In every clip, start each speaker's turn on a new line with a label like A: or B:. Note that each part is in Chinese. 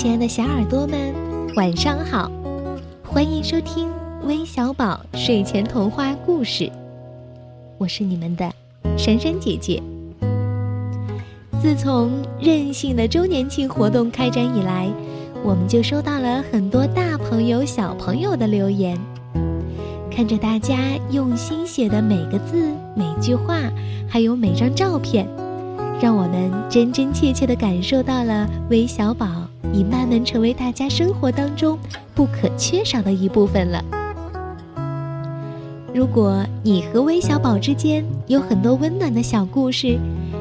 A: 亲爱的小耳朵们，晚上好！欢迎收听微小宝睡前童话故事，我是你们的珊珊姐姐。自从任性的周年庆活动开展以来，我们就收到了很多大朋友、小朋友的留言。看着大家用心写的每个字、每句话，还有每张照片，让我们真真切切的感受到了微小宝已慢慢成为大家生活当中不可缺少的一部分了。如果你和微小宝之间有很多温暖的小故事，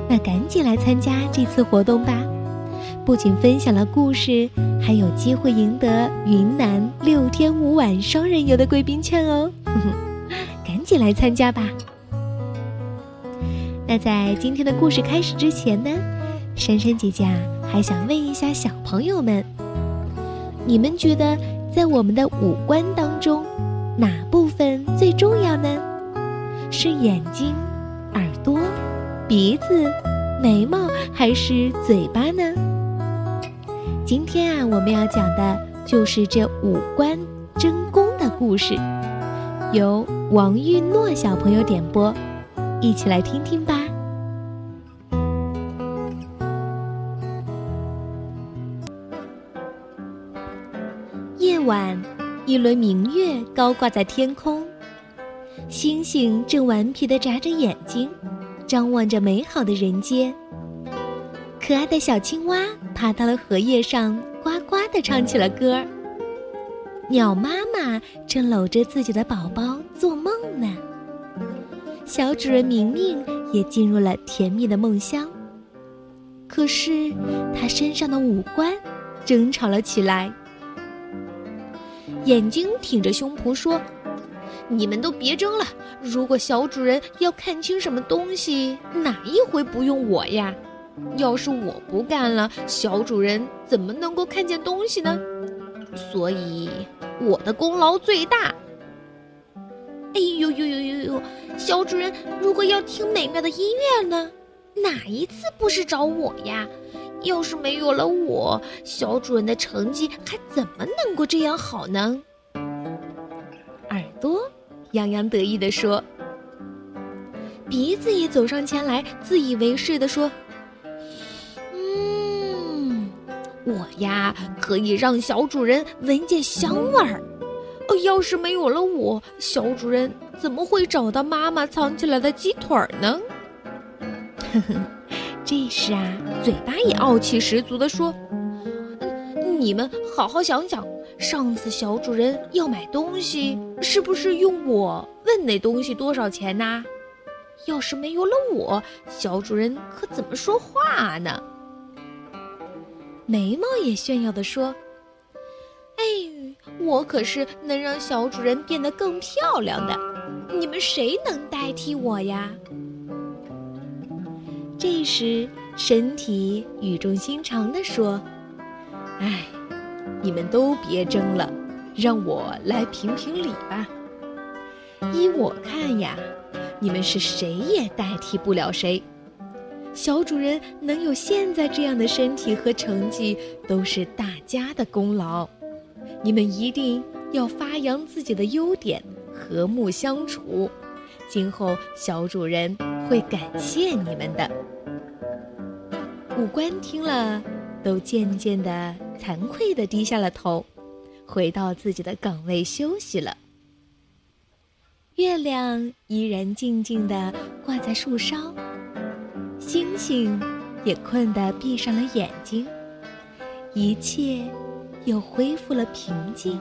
A: 那赶紧来参加这次活动吧！不仅分享了故事，还有机会赢得云南六天五晚双人游的贵宾券哦！赶紧来参加吧！那在今天的故事开始之前呢，珊珊姐姐啊，还想问一下小朋友们：你们觉得在我们的五官当中，哪部分最重要呢？是眼睛、耳朵、鼻子、眉毛，还是嘴巴呢？今天啊，我们要讲的就是这五官争功的故事，由王玉诺小朋友点播，一起来听听吧。夜晚，一轮明月高挂在天空，星星正顽皮地眨着眼睛，张望着美好的人间。可爱的小青蛙爬到了荷叶上，呱呱地唱起了歌儿。鸟妈妈正搂着自己的宝宝。小主人明明也进入了甜蜜的梦乡。可是，他身上的五官争吵了起来。眼睛挺着胸脯说：“你们都别争了！如果小主人要看清什么东西，哪一回不用我呀？”要是我不干了，小主人怎么能够看见东西呢？所以我的功劳最大。哎呦呦呦呦呦！小主人如果要听美妙的音乐呢，哪一次不是找我呀？要是没有了我，小主人的成绩还怎么能够这样好呢？耳朵洋洋得意地说，鼻子也走上前来，自以为是地说。嗯我呀，可以让小主人闻见香味儿。哦，要是没有了我，小主人怎么会找到妈妈藏起来的鸡腿儿呢？呵呵，这时啊，嘴巴也傲气十足地说：“你们好好想想，上次小主人要买东西，是不是用我问那东西多少钱呐？要是没有了我，小主人可怎么说话呢？”眉毛也炫耀地说：“哎，我可是能让小主人变得更漂亮的，你们谁能代替我呀？”这时，身体语重心长地说：“哎，你们都别争了，让我来评评理吧。依我看呀，你们是谁也代替不了谁。”小主人能有现在这样的身体和成绩，都是大家的功劳。你们一定要发扬自己的优点，和睦相处。今后小主人会感谢你们的。五官听了，都渐渐的惭愧的低下了头，回到自己的岗位休息了。月亮依然静静的挂在树梢。星星也困得闭上了眼睛，一切又恢复了平静。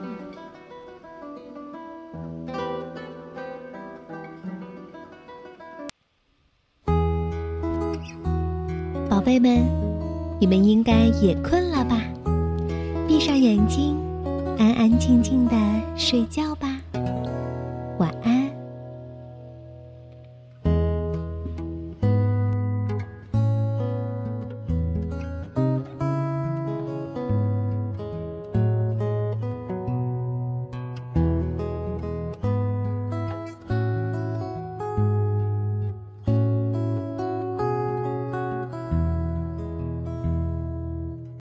A: 宝贝们，你们应该也困了吧？闭上眼睛，安安静静的睡觉吧。